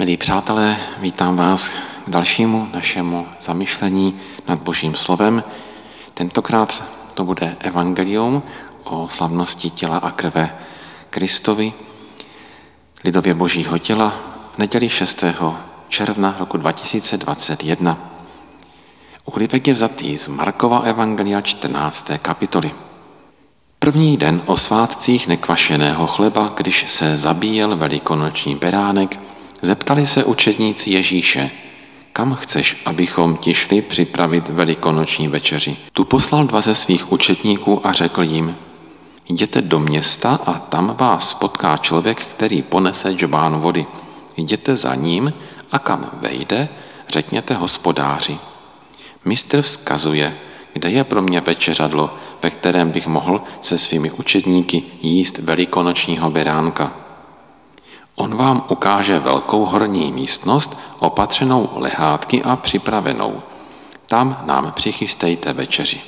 Milí přátelé, vítám vás k dalšímu našemu zamyšlení nad Božím slovem. Tentokrát to bude evangelium o slavnosti těla a krve Kristovi, lidově Božího těla v neděli 6. června roku 2021. Úryvek je vzatý z Markova Evangelia 14. kapitoly. První den o svátcích nekvašeného chleba, když se zabíjel velikonoční beránek, zeptali se učedníci Ježíše, kam chceš, abychom ti šli připravit velikonoční večeři. Tu poslal dva ze svých učetníků a řekl jim, jděte do města a tam vás potká člověk, který ponese džbán vody. Jděte za ním a kam vejde, řekněte hospodáři. Mistr vzkazuje, kde je pro mě večeřadlo, ve kterém bych mohl se svými učedníky jíst velikonočního beránka. On vám ukáže velkou horní místnost, opatřenou lehátky a připravenou. Tam nám přichystejte večeři.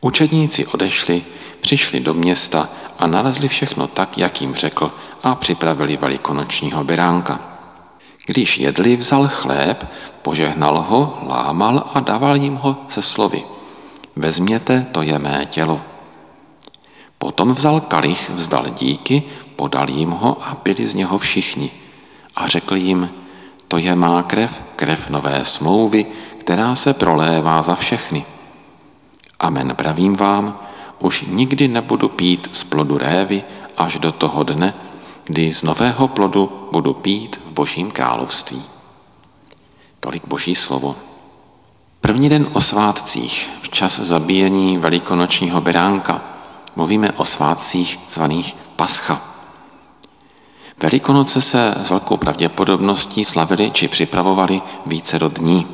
Učedníci odešli, přišli do města a nalezli všechno tak, jak jim řekl, a připravili velikonočního beránka. Když jedli, vzal chléb, požehnal ho, lámal a dával jim ho se slovy. Vezměte, to je mé tělo. Potom vzal kalich, vzdal díky, podal jim ho a pili z něho všichni. A řekl jim, to je má krev, krev nové smlouvy, která se prolévá za všechny. Amen pravím vám, už nikdy nebudu pít z plodu révy až do toho dne, kdy z nového plodu budu pít v božím království. Tolik boží slovo. První den o svátcích, v čas zabíjení velikonočního beránka, mluvíme o svátcích zvaných Pascha. Velikonoce se s velkou pravděpodobností slavili či připravovali více do dní.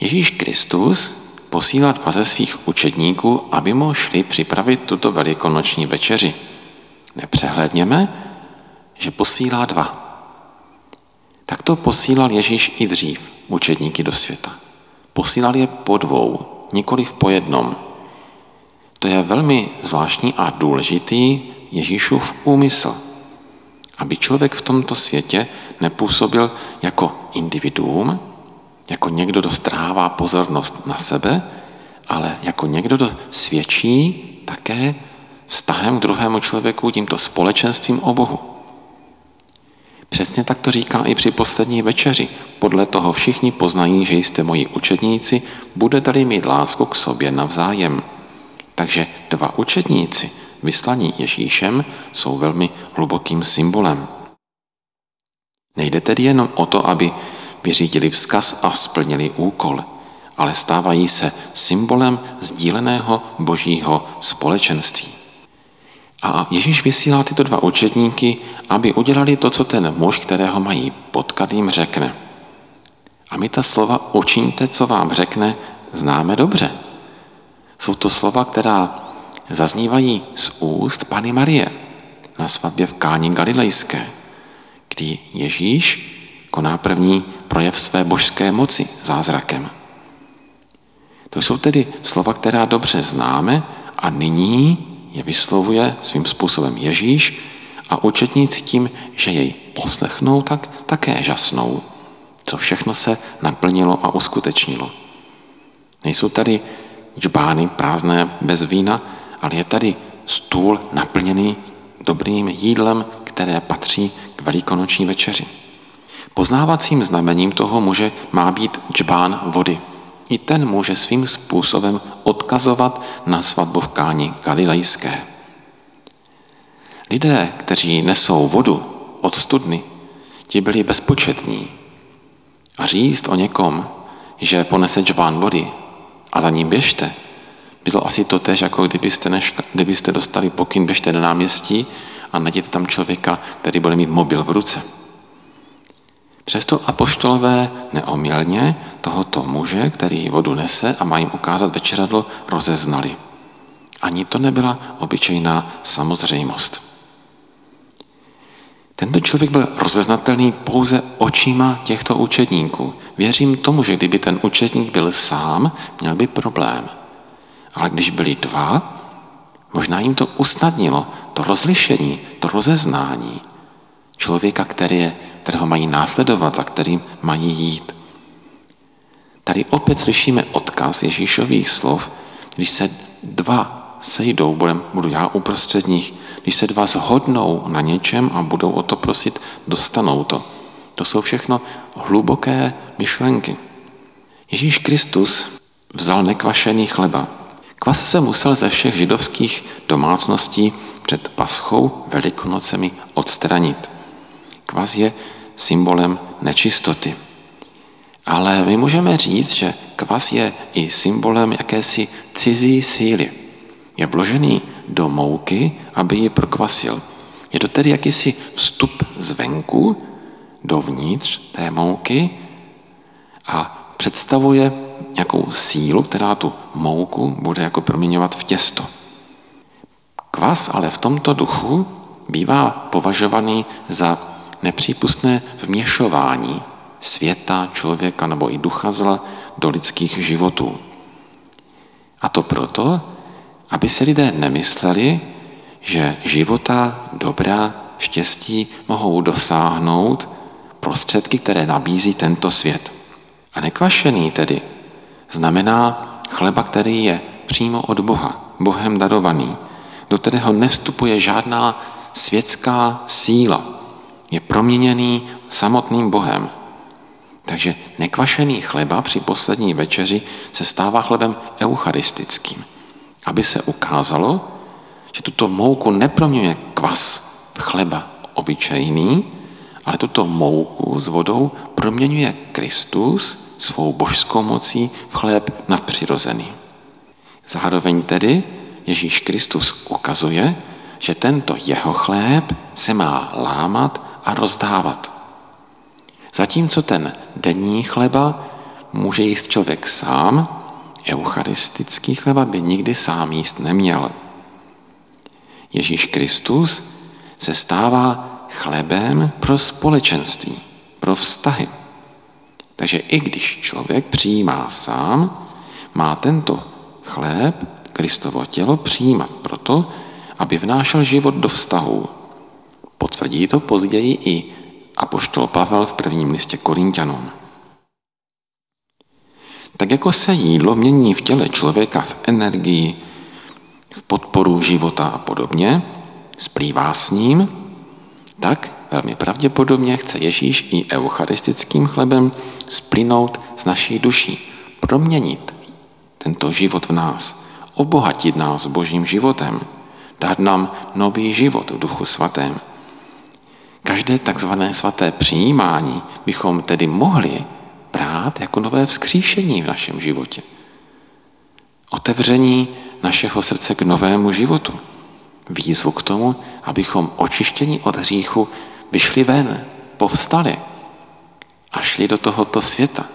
Ježíš Kristus posílá dva ze svých učedníků, aby mu šli připravit tuto velikonoční večeři. Nepřehledněme, že posílá dva. Tak to posílal Ježíš i dřív učedníky do světa. Posílal je po dvou, nikoli po jednom. To je velmi zvláštní a důležitý Ježíšův úmysl aby člověk v tomto světě nepůsobil jako individuum, jako někdo, kdo strává pozornost na sebe, ale jako někdo, kdo svědčí také vztahem k druhému člověku, tímto společenstvím o Bohu. Přesně tak to říká i při poslední večeři. Podle toho všichni poznají, že jste moji učedníci, budete-li mít lásku k sobě navzájem. Takže dva učedníci – vyslaní Ježíšem jsou velmi hlubokým symbolem. Nejde tedy jenom o to, aby vyřídili vzkaz a splnili úkol, ale stávají se symbolem sdíleného božího společenství. A Ježíš vysílá tyto dva učedníky, aby udělali to, co ten muž, kterého mají potkat, jim řekne. A my ta slova učiňte, co vám řekne, známe dobře. Jsou to slova, která zaznívají z úst Pany Marie na svatbě v Káni Galilejské, kdy Ježíš koná první projev své božské moci zázrakem. To jsou tedy slova, která dobře známe a nyní je vyslovuje svým způsobem Ježíš a učetníci tím, že jej poslechnou, tak také žasnou, co všechno se naplnilo a uskutečnilo. Nejsou tady džbány prázdné bez vína, ale je tady stůl naplněný dobrým jídlem, které patří k velikonoční večeři. Poznávacím znamením toho muže má být džbán vody. I ten může svým způsobem odkazovat na Káni Galilejské. Lidé, kteří nesou vodu od studny, ti byli bezpočetní. A říct o někom, že ponese džbán vody a za ním běžte, bylo asi to tež, jako kdybyste, než, kdybyste dostali pokyn, běžte na náměstí a najděte tam člověka, který bude mít mobil v ruce. Přesto apoštolové neomilně tohoto muže, který vodu nese a má jim ukázat večeradlo, rozeznali. Ani to nebyla obyčejná samozřejmost. Tento člověk byl rozeznatelný pouze očima těchto učedníků. Věřím tomu, že kdyby ten učedník byl sám, měl by problém – ale když byli dva, možná jim to usnadnilo, to rozlišení, to rozeznání. člověka, který je, kterého mají následovat, za kterým mají jít. Tady opět slyšíme odkaz Ježíšových slov, když se dva sejdou, budu já uprostřed nich, když se dva zhodnou na něčem a budou o to prosit, dostanou to. To jsou všechno hluboké myšlenky. Ježíš Kristus vzal nekvašený chleba. Kvas se musel ze všech židovských domácností před paschou velikonocemi odstranit. Kvas je symbolem nečistoty. Ale my můžeme říct, že kvas je i symbolem jakési cizí síly. Je vložený do mouky, aby ji prokvasil. Je to tedy jakýsi vstup zvenku dovnitř té mouky a představuje nějakou sílu, která tu mouku bude jako proměňovat v těsto. Kvas ale v tomto duchu bývá považovaný za nepřípustné vměšování světa, člověka nebo i ducha zla do lidských životů. A to proto, aby se lidé nemysleli, že života, dobra, štěstí mohou dosáhnout prostředky, které nabízí tento svět. A nekvašený tedy znamená chleba, který je přímo od Boha, Bohem darovaný, do kterého nevstupuje žádná světská síla. Je proměněný samotným Bohem. Takže nekvašený chleba při poslední večeři se stává chlebem eucharistickým, aby se ukázalo, že tuto mouku neproměňuje kvas chleba obyčejný, ale tuto mouku s vodou proměňuje Kristus svou božskou mocí v chléb nadpřirozený. Zároveň tedy Ježíš Kristus ukazuje, že tento jeho chléb se má lámat a rozdávat. Zatímco ten denní chleba může jíst člověk sám, eucharistický chleba by nikdy sám jíst neměl. Ježíš Kristus se stává chlebem pro společenství, pro vztahy. Takže i když člověk přijímá sám, má tento chléb, Kristovo tělo, přijímat proto, aby vnášel život do vztahu. Potvrdí to později i apoštol Pavel v prvním listě Korintianům. Tak jako se jídlo mění v těle člověka v energii, v podporu života a podobně, splývá s ním, tak velmi pravděpodobně chce Ježíš i eucharistickým chlebem splynout s naší duší, proměnit tento život v nás, obohatit nás božím životem, dát nám nový život v duchu svatém. Každé takzvané svaté přijímání bychom tedy mohli brát jako nové vzkříšení v našem životě. Otevření našeho srdce k novému životu výzvu k tomu, abychom očištění od hříchu vyšli ven, povstali a šli do tohoto světa.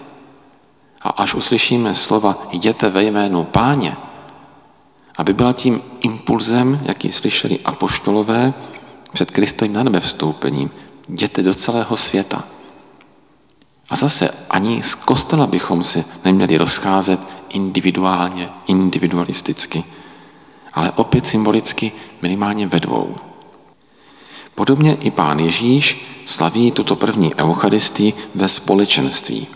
A až uslyšíme slova jděte ve jménu páně, aby byla tím impulzem, jaký slyšeli apoštolové před Kristovým na nebe vstoupením, jděte do celého světa. A zase ani z kostela bychom si neměli rozcházet individuálně, individualisticky, ale opět symbolicky minimálně ve dvou. Podobně i pán Ježíš slaví tuto první eucharistii ve společenství,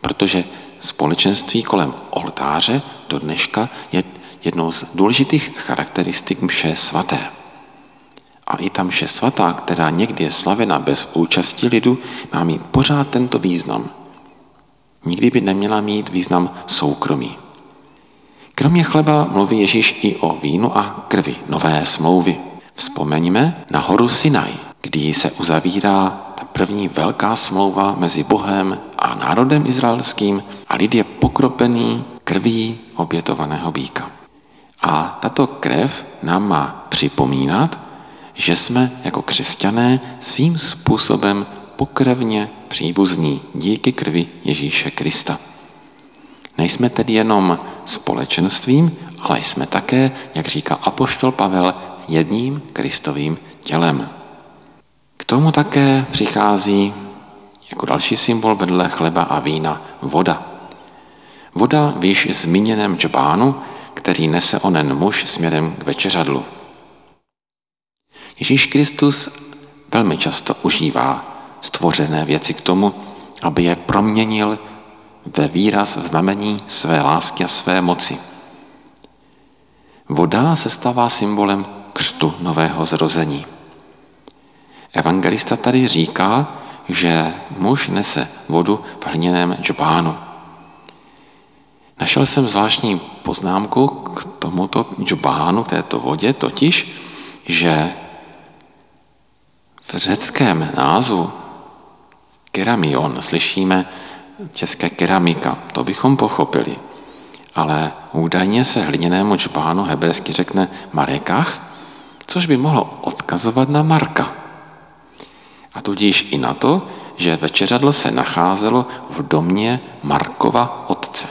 protože společenství kolem oltáře do dneška je jednou z důležitých charakteristik mše svaté. A i ta mše svatá, která někdy je slavena bez účasti lidu, má mít pořád tento význam. Nikdy by neměla mít význam soukromí. Kromě chleba mluví Ježíš i o vínu a krvi nové smlouvy. Vzpomeňme na horu Sinaj, kdy se uzavírá ta první velká smlouva mezi Bohem a národem izraelským a lid je pokropený krví obětovaného býka. A tato krev nám má připomínat, že jsme jako křesťané svým způsobem pokrevně příbuzní díky krvi Ježíše Krista. Nejsme tedy jenom společenstvím, ale jsme také, jak říká apoštol Pavel, jedním kristovým tělem. K tomu také přichází jako další symbol vedle chleba a vína voda. Voda v již zmíněném džbánu, který nese onen muž směrem k večeřadlu. Ježíš Kristus velmi často užívá stvořené věci k tomu, aby je proměnil ve výraz v znamení své lásky a své moci. Voda se stává symbolem křtu nového zrození. Evangelista tady říká, že muž nese vodu v hliněném džbánu. Našel jsem zvláštní poznámku k tomuto džbánu, této vodě, totiž, že v řeckém názvu keramion slyšíme české keramika, to bychom pochopili. Ale údajně se hliněnému džbánu hebrejsky řekne marekach, což by mohlo odkazovat na Marka. A tudíž i na to, že večeřadlo se nacházelo v domě Markova otce.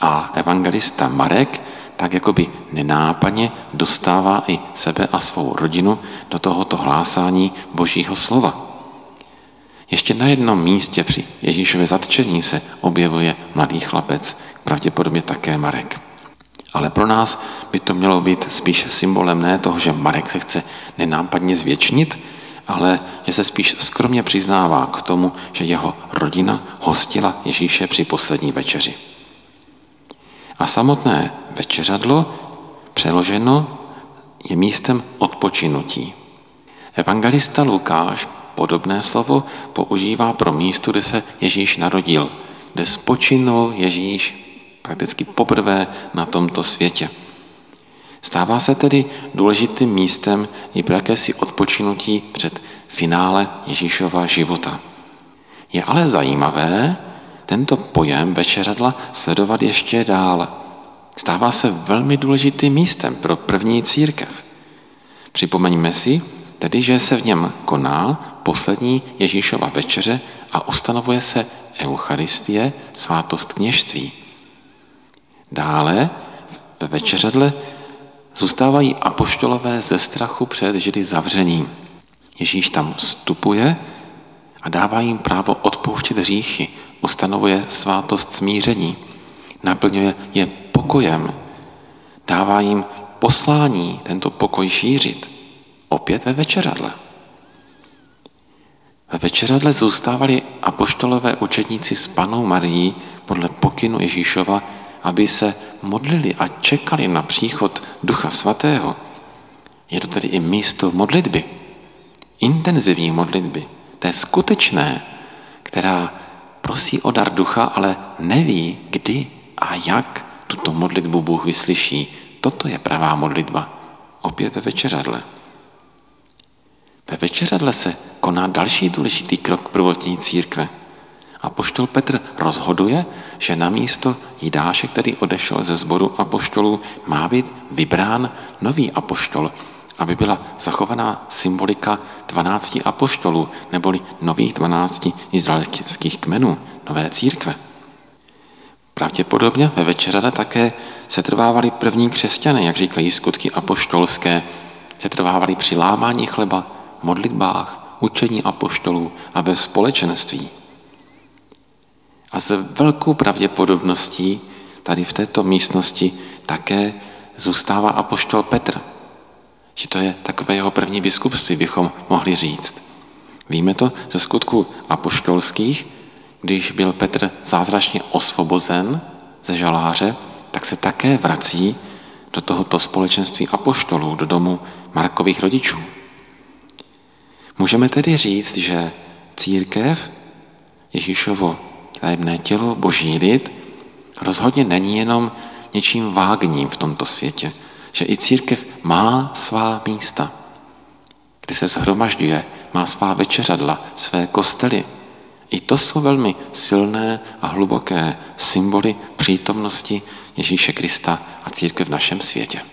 A evangelista Marek tak jakoby nenápadně dostává i sebe a svou rodinu do tohoto hlásání Božího slova. Ještě na jednom místě při Ježíšově zatčení se objevuje mladý chlapec, pravděpodobně také Marek. Ale pro nás by to mělo být spíš symbolem ne toho, že Marek se chce nenápadně zvětšnit, ale že se spíš skromně přiznává k tomu, že jeho rodina hostila Ježíše při poslední večeři. A samotné večeřadlo přeloženo je místem odpočinutí. Evangelista Lukáš podobné slovo používá pro místo, kde se Ježíš narodil, kde spočinul Ježíš prakticky poprvé na tomto světě. Stává se tedy důležitým místem i pro jakési odpočinutí před finále Ježíšova života. Je ale zajímavé tento pojem večeradla sledovat ještě dál. Stává se velmi důležitým místem pro první církev. Připomeňme si, tedy že se v něm koná poslední Ježíšova večeře a ustanovuje se Eucharistie, svátost kněžství. Dále ve večeřadle zůstávají apoštolové ze strachu před Židy zavřením. Ježíš tam vstupuje a dává jim právo odpouštět hříchy, ustanovuje svátost smíření, naplňuje je pokojem, dává jim poslání tento pokoj šířit. Opět ve večeradle. Ve večeradle zůstávali apoštolové učedníci s panou Marií podle pokynu Ježíšova, aby se modlili a čekali na příchod Ducha Svatého. Je to tedy i místo modlitby, intenzivní modlitby, té skutečné, která prosí o dar ducha, ale neví, kdy a jak tuto modlitbu Bůh vyslyší. Toto je pravá modlitba. Opět ve večeradle. Ve večeradle se koná další důležitý krok prvotní církve. A poštol Petr rozhoduje, že na místo Jidáše, který odešel ze sboru apoštolů, má být vybrán nový apoštol, aby byla zachovaná symbolika 12 apoštolů, neboli nových 12 izraelských kmenů, nové církve. Pravděpodobně ve večerale také se trvávali první křesťané, jak říkají skutky apoštolské, se trvávali při lámání chleba, modlitbách, učení apoštolů a ve společenství. A s velkou pravděpodobností tady v této místnosti také zůstává apoštol Petr, že to je takové jeho první biskupství, bychom mohli říct. Víme to ze skutku apoštolských, když byl Petr zázračně osvobozen ze žaláře, tak se také vrací do tohoto společenství apoštolů, do domu Markových rodičů. Můžeme tedy říct, že církev, Ježíšovo tajemné tělo, boží lid, rozhodně není jenom něčím vágním v tomto světě, že i církev má svá místa, kde se zhromažďuje, má svá večeřadla, své kostely. I to jsou velmi silné a hluboké symboly přítomnosti Ježíše Krista a církev v našem světě.